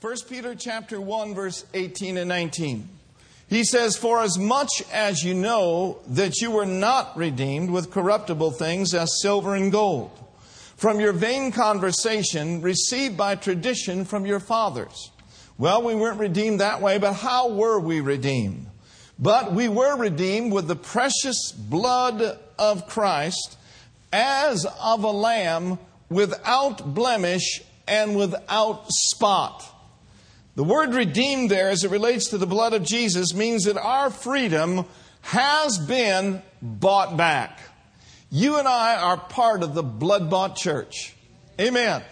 1 Peter chapter 1 verse 18 and 19. He says, For as much as you know that you were not redeemed with corruptible things as silver and gold, from your vain conversation received by tradition from your fathers. Well, we weren't redeemed that way, but how were we redeemed? But we were redeemed with the precious blood of Christ as of a lamb without blemish and without spot. The word redeemed there, as it relates to the blood of Jesus, means that our freedom has been bought back. You and I are part of the blood bought church. Amen.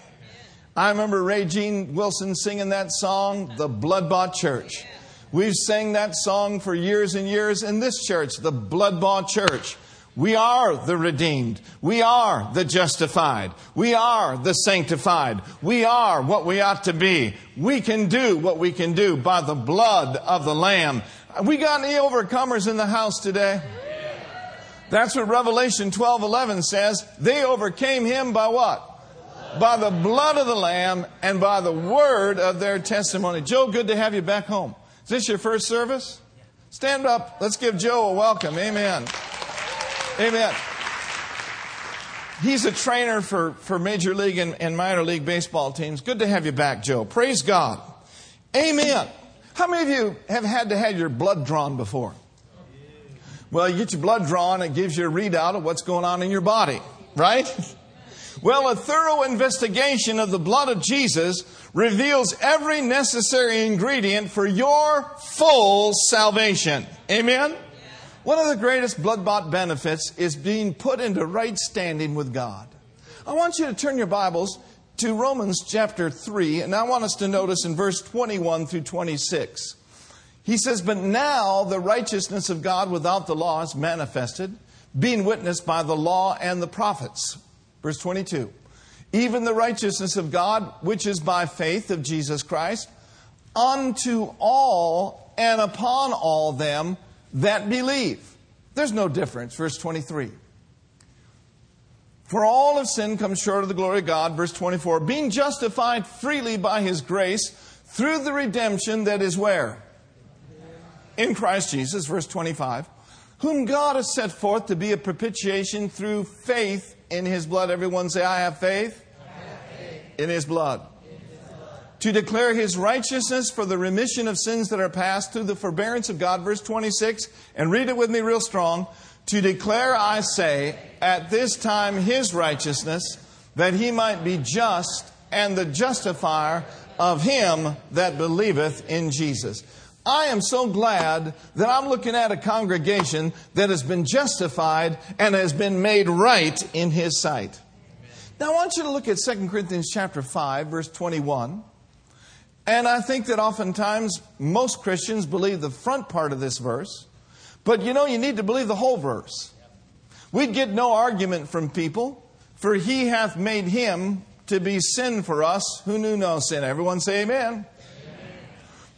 I remember Ray Jean Wilson singing that song, The Blood Bought Church. We've sang that song for years and years in this church, the Blood Bought Church. We are the redeemed. We are the justified. We are the sanctified. We are what we ought to be. We can do what we can do by the blood of the Lamb. We got any overcomers in the house today? That's what Revelation 12 11 says. They overcame him by what? By the blood of the Lamb and by the word of their testimony. Joe, good to have you back home. Is this your first service? Stand up. Let's give Joe a welcome. Amen. Amen. He's a trainer for, for Major League and, and minor league baseball teams. Good to have you back, Joe. Praise God. Amen. How many of you have had to have your blood drawn before? Well, you get your blood drawn, it gives you a readout of what's going on in your body, right? Well, a thorough investigation of the blood of Jesus reveals every necessary ingredient for your full salvation. Amen? One of the greatest blood bought benefits is being put into right standing with God. I want you to turn your Bibles to Romans chapter 3, and I want us to notice in verse 21 through 26. He says, But now the righteousness of God without the law is manifested, being witnessed by the law and the prophets. Verse 22. Even the righteousness of God, which is by faith of Jesus Christ, unto all and upon all them that believe. There's no difference. Verse 23. For all of sin comes short of the glory of God. Verse 24. Being justified freely by his grace through the redemption that is where? In Christ Jesus. Verse 25. Whom God has set forth to be a propitiation through faith in his blood. Everyone say, I have faith, I have faith. in his blood to declare his righteousness for the remission of sins that are past through the forbearance of God. Verse 26, and read it with me real strong. To declare, I say, at this time his righteousness, that he might be just and the justifier of him that believeth in Jesus. I am so glad that I'm looking at a congregation that has been justified and has been made right in his sight. Now I want you to look at 2 Corinthians chapter 5 verse 21. And I think that oftentimes most Christians believe the front part of this verse, but you know, you need to believe the whole verse. We'd get no argument from people, for he hath made him to be sin for us who knew no sin. Everyone say amen. amen.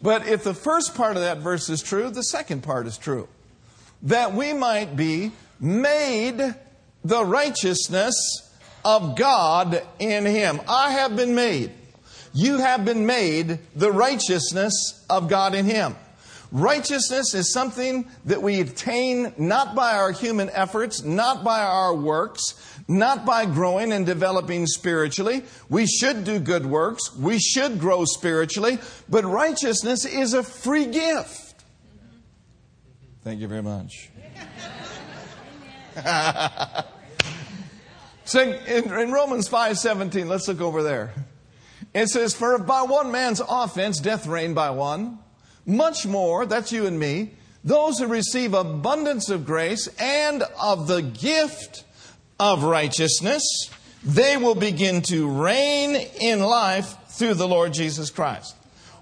But if the first part of that verse is true, the second part is true. That we might be made the righteousness of God in him. I have been made you have been made the righteousness of God in Him. Righteousness is something that we attain not by our human efforts, not by our works, not by growing and developing spiritually. We should do good works. We should grow spiritually. But righteousness is a free gift. Thank you very much. so in, in Romans 5:17, let's look over there. It says, For if by one man's offense death reigned by one, much more, that's you and me, those who receive abundance of grace and of the gift of righteousness, they will begin to reign in life through the Lord Jesus Christ.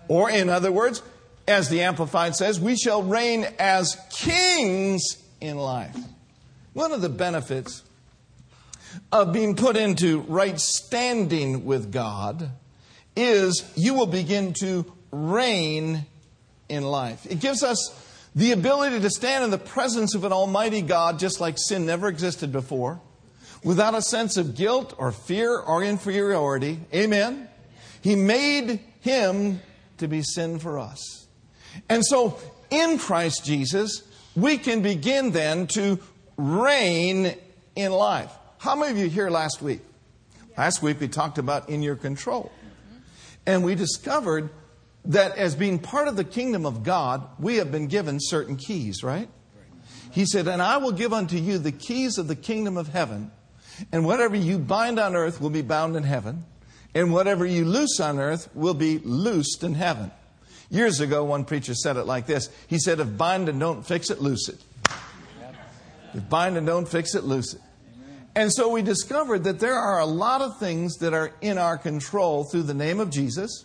Or, in other words, as the Amplified says, we shall reign as kings in life. One of the benefits of being put into right standing with God is you will begin to reign in life. It gives us the ability to stand in the presence of an almighty God just like sin never existed before, without a sense of guilt or fear or inferiority. Amen. He made him to be sin for us. And so, in Christ Jesus, we can begin then to reign in life. How many of you here last week? Last week we talked about in your control. And we discovered that as being part of the kingdom of God, we have been given certain keys, right? He said, And I will give unto you the keys of the kingdom of heaven, and whatever you bind on earth will be bound in heaven, and whatever you loose on earth will be loosed in heaven. Years ago, one preacher said it like this He said, If bind and don't fix it, loose it. If bind and don't fix it, loose it. And so we discovered that there are a lot of things that are in our control through the name of Jesus,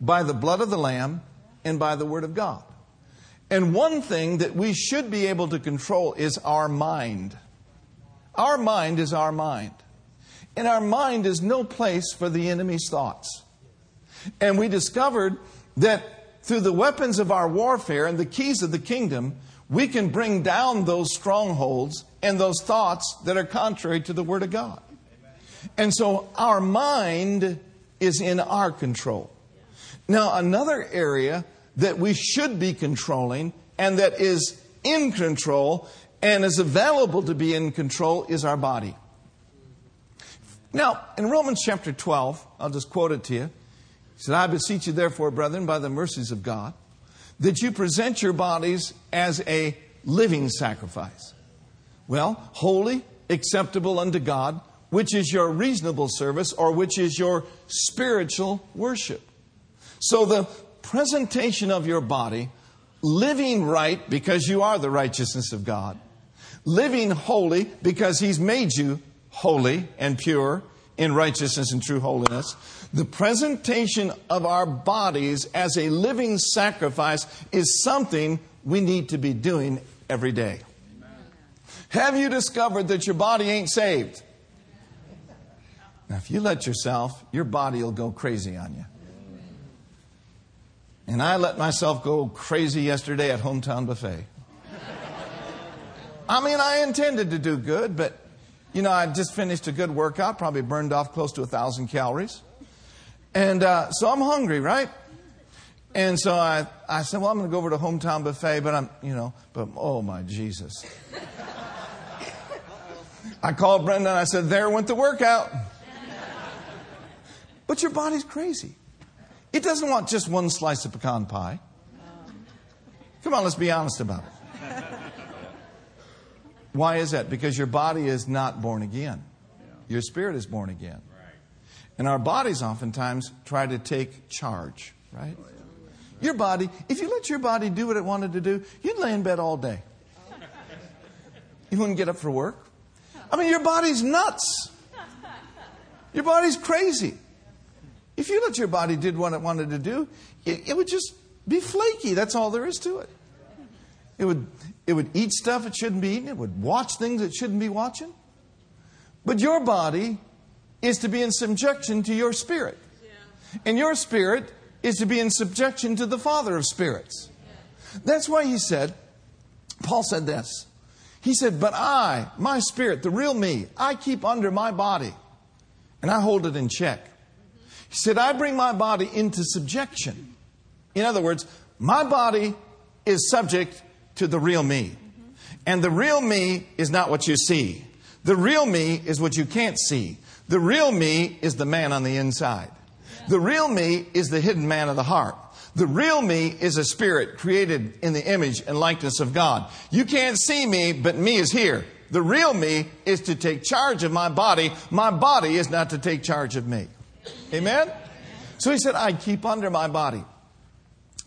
by the blood of the Lamb, and by the Word of God. And one thing that we should be able to control is our mind. Our mind is our mind. And our mind is no place for the enemy's thoughts. And we discovered that through the weapons of our warfare and the keys of the kingdom, we can bring down those strongholds and those thoughts that are contrary to the Word of God. And so our mind is in our control. Now, another area that we should be controlling and that is in control and is available to be in control is our body. Now, in Romans chapter 12, I'll just quote it to you. He said, I beseech you, therefore, brethren, by the mercies of God, that you present your bodies as a living sacrifice. Well, holy, acceptable unto God, which is your reasonable service or which is your spiritual worship. So the presentation of your body, living right because you are the righteousness of God, living holy because He's made you holy and pure in righteousness and true holiness. The presentation of our bodies as a living sacrifice is something we need to be doing every day. Have you discovered that your body ain't saved? Now, if you let yourself, your body will go crazy on you. And I let myself go crazy yesterday at Hometown Buffet. I mean, I intended to do good, but you know, I just finished a good workout, probably burned off close to a thousand calories. And uh, so I'm hungry, right? And so I, I said, well, I'm going to go over to Hometown Buffet, but I'm, you know, but oh my Jesus. I called Brenda and I said, there went the workout. But your body's crazy. It doesn't want just one slice of pecan pie. Come on, let's be honest about it. Why is that? Because your body is not born again. Your spirit is born again. And our bodies oftentimes try to take charge, right? Oh, your body, if you let your body do what it wanted to do, you'd lay in bed all day. You wouldn't get up for work. I mean, your body's nuts. Your body's crazy. If you let your body do what it wanted to do, it, it would just be flaky. That's all there is to it. It would, it would eat stuff it shouldn't be eating. It would watch things it shouldn't be watching. But your body is to be in subjection to your spirit. And your spirit is to be in subjection to the Father of spirits. That's why he said, Paul said this. He said, But I, my spirit, the real me, I keep under my body and I hold it in check. He said, I bring my body into subjection. In other words, my body is subject to the real me. And the real me is not what you see. The real me is what you can't see. The real me is the man on the inside. The real me is the hidden man of the heart. The real me is a spirit created in the image and likeness of God. You can't see me, but me is here. The real me is to take charge of my body. My body is not to take charge of me. Amen? So he said, I keep under my body.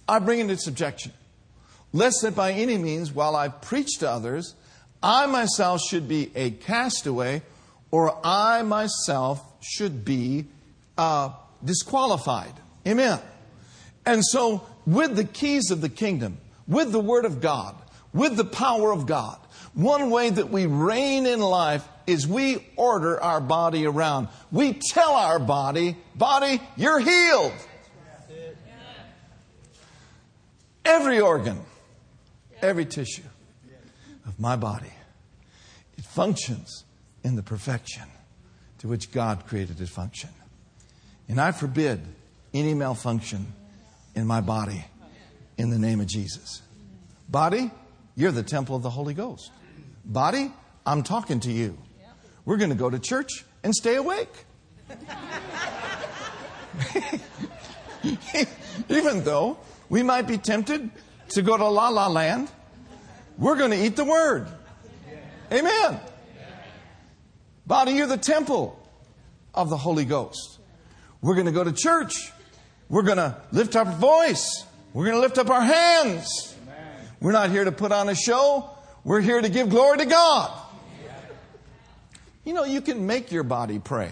I bring it into subjection. Lest that by any means, while I preach to others, I myself should be a castaway or I myself should be uh, disqualified. Amen. And so, with the keys of the kingdom, with the Word of God, with the power of God, one way that we reign in life is we order our body around. We tell our body, body, you're healed. Every organ, every tissue of my body, it functions in the perfection to which God created it function. And I forbid any malfunction in my body in the name of Jesus. Body, you're the temple of the Holy Ghost. Body, I'm talking to you. We're going to go to church and stay awake. Even though we might be tempted to go to la la land, we're going to eat the word. Amen. Body, you're the temple of the Holy Ghost. We're going to go to church. We're going to lift up our voice. We're going to lift up our hands. We're not here to put on a show. We're here to give glory to God. You know, you can make your body pray.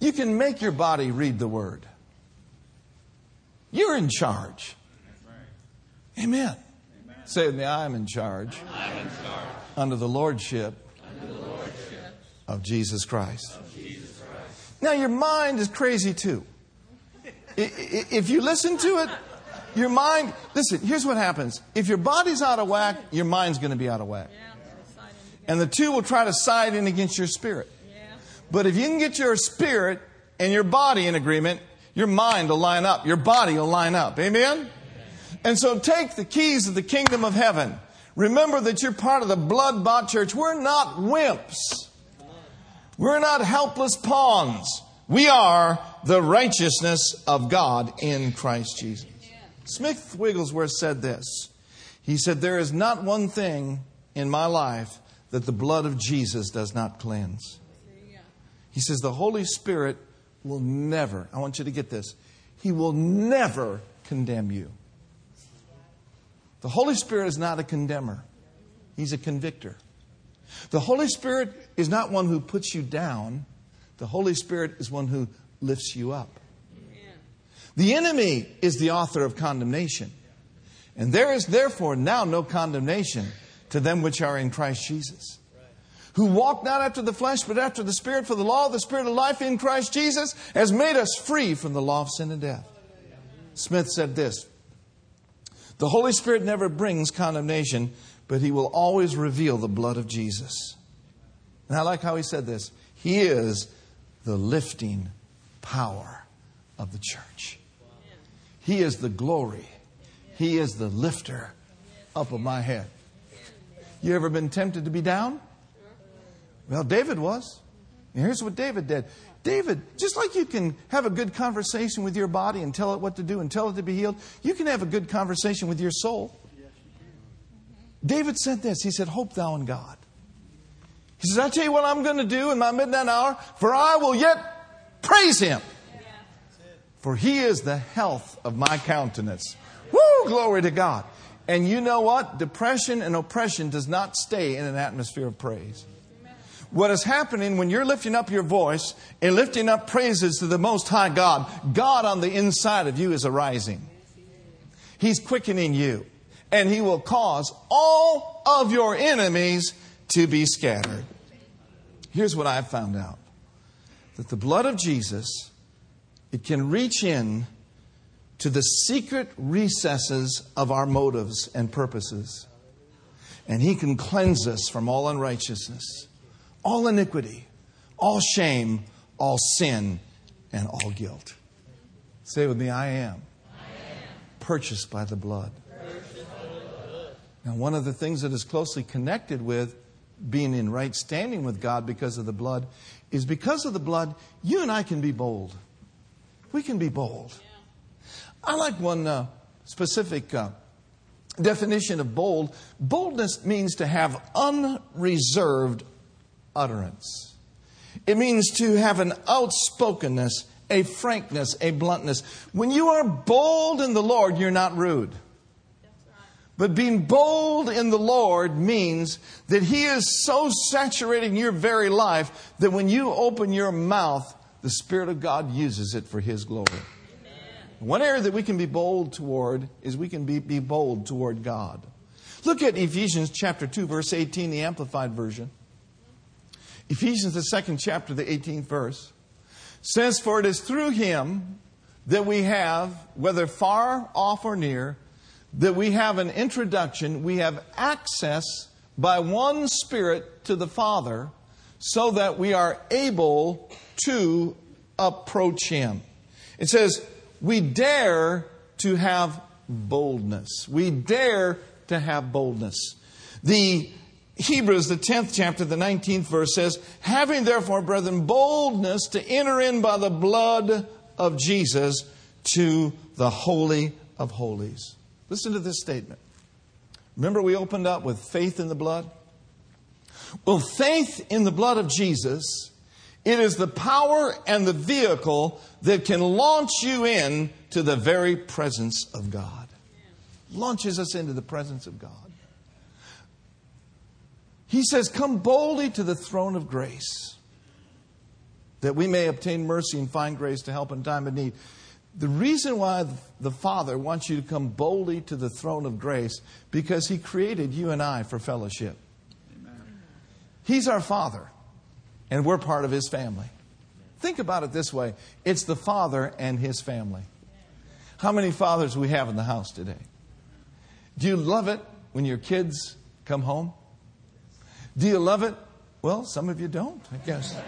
You can make your body read the word. You're in charge. Amen. Say with me, I'm in charge. I'm in charge. Under the lordship, Under the lordship of Jesus of Jesus Christ. Now, your mind is crazy too. If you listen to it, your mind, listen, here's what happens. If your body's out of whack, your mind's going to be out of whack. And the two will try to side in against your spirit. But if you can get your spirit and your body in agreement, your mind will line up. Your body will line up. Amen? And so take the keys of the kingdom of heaven. Remember that you're part of the blood bought church. We're not wimps. We're not helpless pawns. We are the righteousness of God in Christ Jesus. Smith Wigglesworth said this. He said, There is not one thing in my life that the blood of Jesus does not cleanse. He says, The Holy Spirit will never, I want you to get this, He will never condemn you. The Holy Spirit is not a condemner, He's a convictor. The Holy Spirit is not one who puts you down, the Holy Spirit is one who lifts you up. The enemy is the author of condemnation. And there is therefore now no condemnation to them which are in Christ Jesus. Who walk not after the flesh, but after the Spirit, for the law of the Spirit of life in Christ Jesus has made us free from the law of sin and death. Smith said this The Holy Spirit never brings condemnation, but he will always reveal the blood of Jesus. And I like how he said this He is the lifting power of the church. He is the glory. He is the lifter up of my head. You ever been tempted to be down? Well, David was. And here's what David did. David, just like you can have a good conversation with your body and tell it what to do and tell it to be healed, you can have a good conversation with your soul. David said this. He said, Hope thou in God. He says, I tell you what I'm going to do in my midnight hour, for I will yet praise him. For he is the health of my countenance. Woo! Glory to God. And you know what? Depression and oppression does not stay in an atmosphere of praise. What is happening when you're lifting up your voice and lifting up praises to the Most High God, God on the inside of you is arising. He's quickening you. And He will cause all of your enemies to be scattered. Here's what I've found out that the blood of Jesus, it can reach in to the secret recesses of our motives and purposes. And He can cleanse us from all unrighteousness, all iniquity, all shame, all sin, and all guilt. Say with me, I am, purchased by the blood. Now, one of the things that is closely connected with being in right standing with God because of the blood is because of the blood, you and I can be bold. We can be bold. I like one uh, specific uh, definition of bold. Boldness means to have unreserved utterance, it means to have an outspokenness, a frankness, a bluntness. When you are bold in the Lord, you're not rude. But being bold in the Lord means that He is so saturating your very life that when you open your mouth, the Spirit of God uses it for His glory. One area that we can be bold toward is we can be, be bold toward God. Look at Ephesians chapter 2, verse 18, the Amplified Version. Ephesians, the second chapter, the 18th verse, says, For it is through Him that we have, whether far off or near, that we have an introduction, we have access by one Spirit to the Father, so that we are able to approach Him. It says, we dare to have boldness. We dare to have boldness. The Hebrews, the 10th chapter, the 19th verse says, Having therefore, brethren, boldness to enter in by the blood of Jesus to the Holy of Holies. Listen to this statement. Remember, we opened up with faith in the blood? Well, faith in the blood of Jesus, it is the power and the vehicle that can launch you in to the very presence of God. Launches us into the presence of God. He says, Come boldly to the throne of grace, that we may obtain mercy and find grace to help in time of need. The reason why the Father wants you to come boldly to the throne of grace, because He created you and I for fellowship. Amen. He's our Father, and we're part of His family. Think about it this way it's the Father and His family. How many fathers we have in the house today? Do you love it when your kids come home? Do you love it? Well, some of you don't, I guess.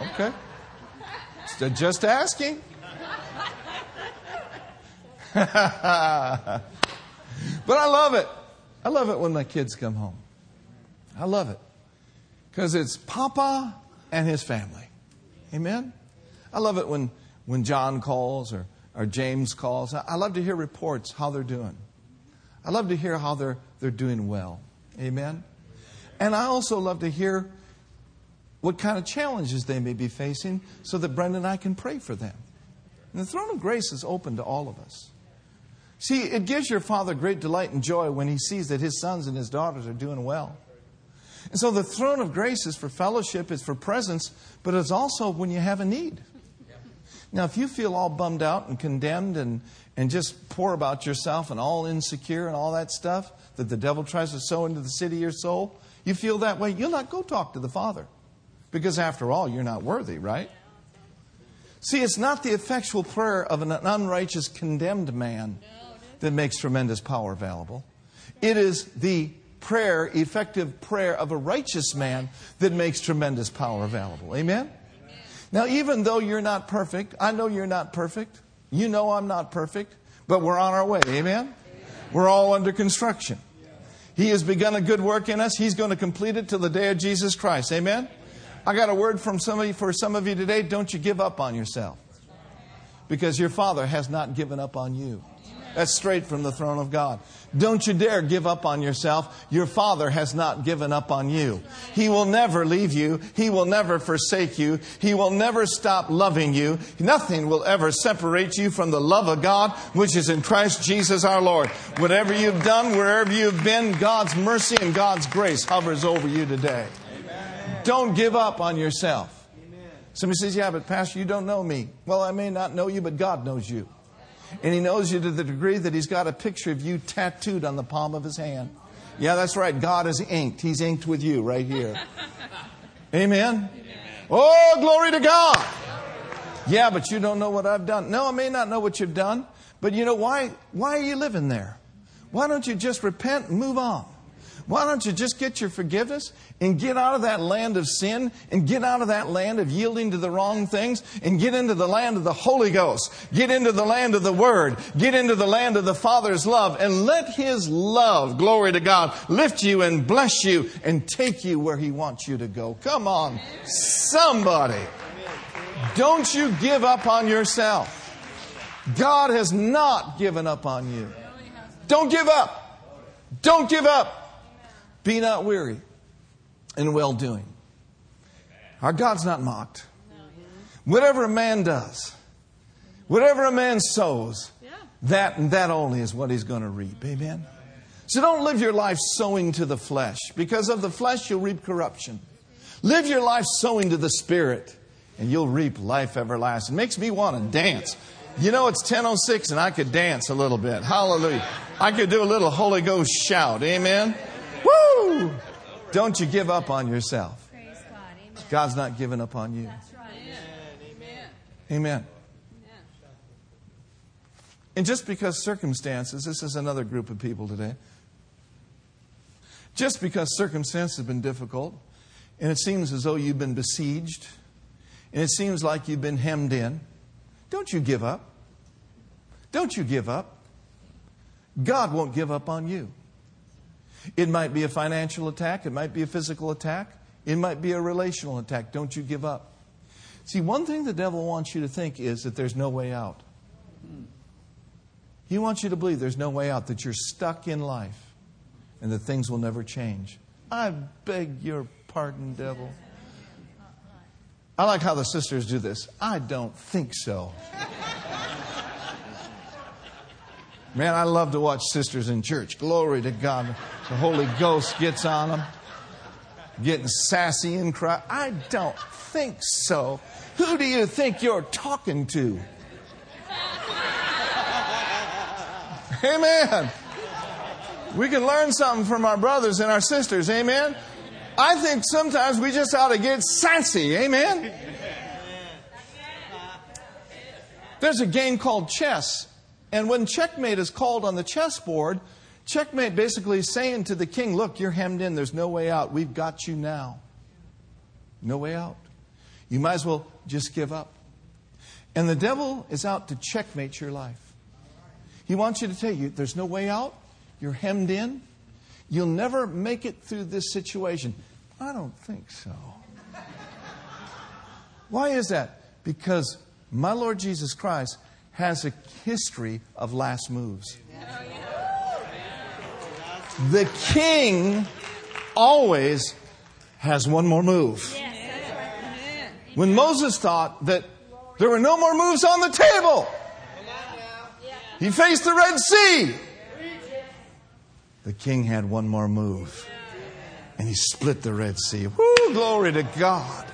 Okay. Just asking. but I love it. I love it when my kids come home. I love it. Because it's Papa and his family. Amen? I love it when, when John calls or, or James calls. I, love to hear reports how they're doing. I love to hear how they're, they're doing well. Amen? And I also love to hear what kind of challenges they may be facing so that Brenda and I can pray for them. And the throne of grace is open to all of us. See, it gives your father great delight and joy when he sees that his sons and his daughters are doing well. And so the throne of grace is for fellowship, it's for presence, but it's also when you have a need. Now, if you feel all bummed out and condemned and, and just poor about yourself and all insecure and all that stuff that the devil tries to sow into the city of your soul, you feel that way, you'll not go talk to the Father. Because after all, you're not worthy, right? See, it's not the effectual prayer of an unrighteous, condemned man that makes tremendous power available. It is the prayer, effective prayer of a righteous man that makes tremendous power available. Amen? Now, even though you're not perfect, I know you're not perfect. You know I'm not perfect, but we're on our way. Amen? We're all under construction. He has begun a good work in us. He's going to complete it till the day of Jesus Christ. Amen? I got a word from somebody for some of you today. Don't you give up on yourself. Because your Father has not given up on you. That's straight from the throne of God. Don't you dare give up on yourself. Your Father has not given up on you. He will never leave you. He will never forsake you. He will never stop loving you. Nothing will ever separate you from the love of God, which is in Christ Jesus our Lord. Whatever you've done, wherever you've been, God's mercy and God's grace hovers over you today. Amen. Don't give up on yourself. Somebody says, Yeah, but Pastor, you don't know me. Well, I may not know you, but God knows you. And he knows you to the degree that he's got a picture of you tattooed on the palm of his hand. Yeah, that's right. God is inked. He's inked with you right here. Amen? Oh, glory to God. Yeah, but you don't know what I've done. No, I may not know what you've done, but you know why? Why are you living there? Why don't you just repent and move on? Why don't you just get your forgiveness and get out of that land of sin and get out of that land of yielding to the wrong things and get into the land of the Holy Ghost. Get into the land of the Word. Get into the land of the Father's love and let His love, glory to God, lift you and bless you and take you where He wants you to go. Come on, somebody. Don't you give up on yourself. God has not given up on you. Don't give up. Don't give up. Be not weary in well doing. Our God's not mocked. Whatever a man does, whatever a man sows, that and that only is what he's going to reap. Amen? So don't live your life sowing to the flesh, because of the flesh you'll reap corruption. Live your life sowing to the Spirit, and you'll reap life everlasting. It makes me want to dance. You know, it's 10.06 and I could dance a little bit. Hallelujah. I could do a little Holy Ghost shout. Amen. Woo! Don't you give up on yourself. God's not giving up on you. Amen. Amen. And just because circumstances, this is another group of people today, just because circumstances have been difficult, and it seems as though you've been besieged, and it seems like you've been hemmed in, don't you give up. Don't you give up. God won't give up on you. It might be a financial attack, it might be a physical attack, it might be a relational attack. Don't you give up. See, one thing the devil wants you to think is that there's no way out. He wants you to believe there's no way out, that you're stuck in life and that things will never change. I beg your pardon, devil. I like how the sisters do this. I don't think so. Man, I love to watch sisters in church. Glory to God. The Holy Ghost gets on them, getting sassy and cry. I don't think so. Who do you think you're talking to? Amen. We can learn something from our brothers and our sisters. Amen. I think sometimes we just ought to get sassy. Amen. There's a game called chess. And when checkmate is called on the chessboard, checkmate basically is saying to the king, Look, you're hemmed in. There's no way out. We've got you now. No way out. You might as well just give up. And the devil is out to checkmate your life. He wants you to tell you there's no way out. You're hemmed in. You'll never make it through this situation. I don't think so. Why is that? Because my Lord Jesus Christ has a history of last moves. The king always has one more move. When Moses thought that there were no more moves on the table, he faced the Red Sea. The king had one more move, and he split the Red Sea. Woo, glory to God.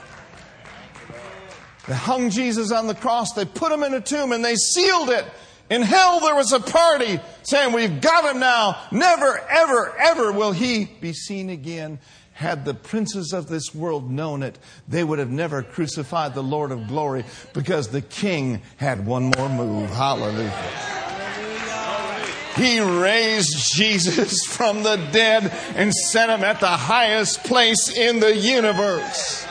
They hung Jesus on the cross, they put him in a tomb, and they sealed it. In hell, there was a party saying, We've got him now. Never, ever, ever will he be seen again. Had the princes of this world known it, they would have never crucified the Lord of glory because the king had one more move. Hallelujah. He raised Jesus from the dead and set him at the highest place in the universe.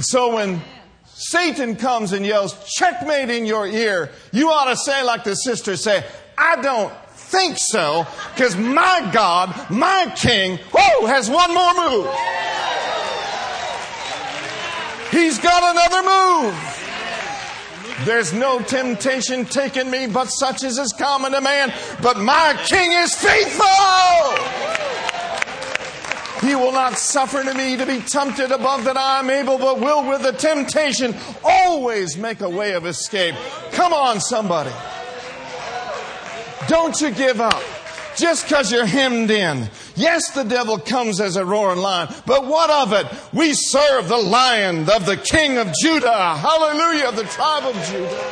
And so when Satan comes and yells, checkmate in your ear, you ought to say, like the sisters say, I don't think so, because my God, my King, whoo, has one more move. He's got another move. There's no temptation taken me but such as is common to man, but my King is faithful. He will not suffer to me to be tempted above that I am able, but will with the temptation always make a way of escape. Come on, somebody. Don't you give up just because you're hemmed in. Yes, the devil comes as a roaring lion, but what of it? We serve the lion of the king of Judah. Hallelujah, the tribe of Judah.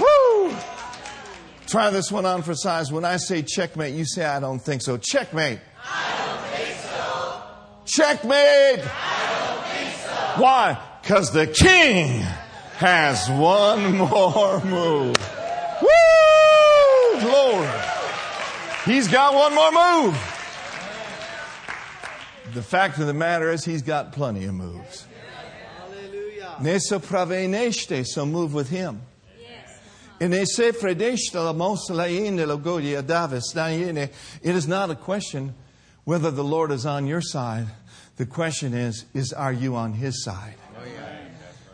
Woo! Try this one on for size. When I say checkmate, you say, I don't think so. Checkmate. Checkmate! So. Why? Because the king has one more move. Woo! Glory. He's got one more move. The fact of the matter is, he's got plenty of moves. Nesa praveneshte, so move with him. It is not a question whether the Lord is on your side. The question is, is are you on his side? Oh,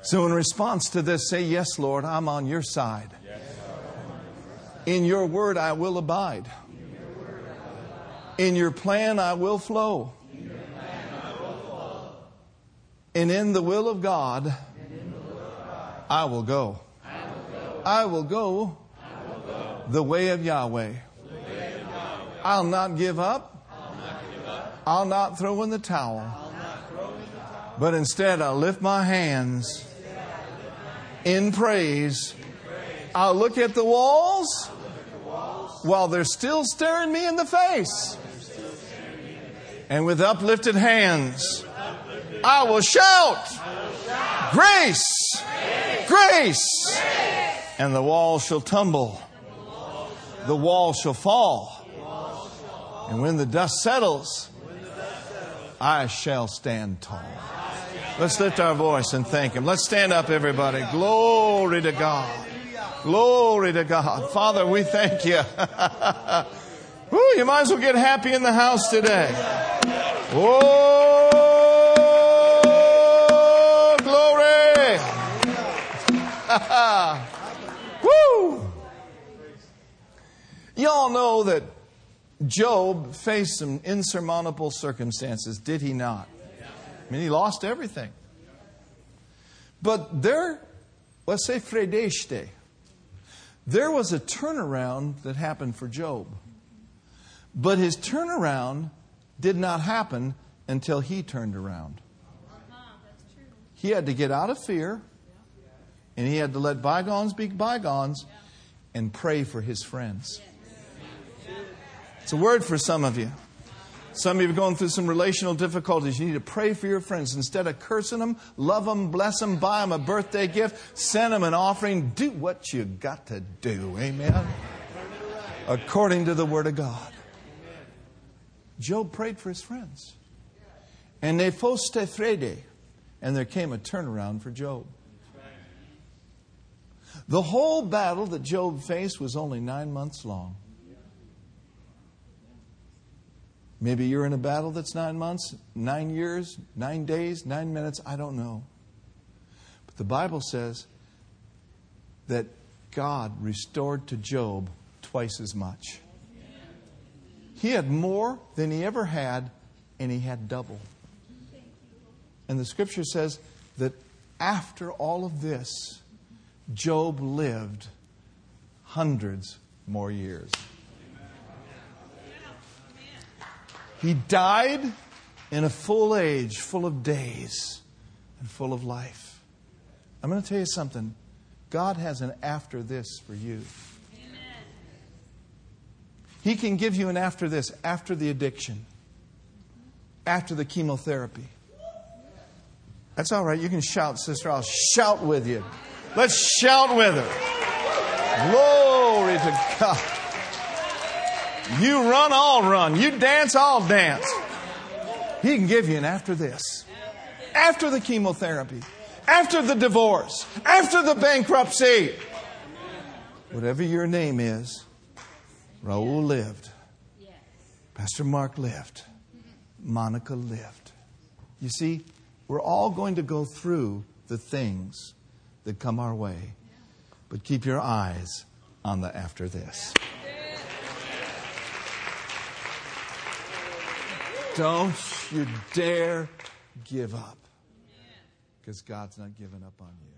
so in response to this, say, Yes, Lord, I'm on your side. In your word I will abide. In your plan I will flow. And in the will of God, I will go. I will go the way of Yahweh. I'll not give up. I'll not throw in the towel. But instead, I'll lift my hands in praise. I'll look at the walls while they're still staring me in the face. And with uplifted hands, I will shout, Grace! Grace! And the wall shall tumble. The wall shall fall. And when the dust settles, I shall stand tall. Let's lift our voice and thank Him. Let's stand up, everybody. Glory to God. Glory to God. Father, we thank you. You might as well get happy in the house today. Oh, glory. Woo. Y'all know that Job faced some insurmountable circumstances, did he not? I mean, he lost everything. But there, let's say Fredeshte, there was a turnaround that happened for Job. But his turnaround did not happen until he turned around. He had to get out of fear, and he had to let bygones be bygones and pray for his friends. It's a word for some of you. Some of you are going through some relational difficulties. You need to pray for your friends. Instead of cursing them, love them, bless them, buy them a birthday gift, send them an offering. Do what you got to do. Amen. According to the Word of God. Job prayed for his friends. And they foste frede. And there came a turnaround for Job. The whole battle that Job faced was only nine months long. Maybe you're in a battle that's nine months, nine years, nine days, nine minutes, I don't know. But the Bible says that God restored to Job twice as much. He had more than he ever had, and he had double. And the scripture says that after all of this, Job lived hundreds more years. He died in a full age, full of days, and full of life. I'm going to tell you something. God has an after this for you. He can give you an after this, after the addiction, after the chemotherapy. That's all right. You can shout, sister. I'll shout with you. Let's shout with her. Glory to God. You run, I'll run. You dance, I'll dance. He can give you an after this, after the chemotherapy, after the divorce, after the bankruptcy. Whatever your name is, Raul lived. Pastor Mark lived. Monica lived. You see, we're all going to go through the things that come our way. But keep your eyes on the after this. Don't you dare give up. Because God's not giving up on you.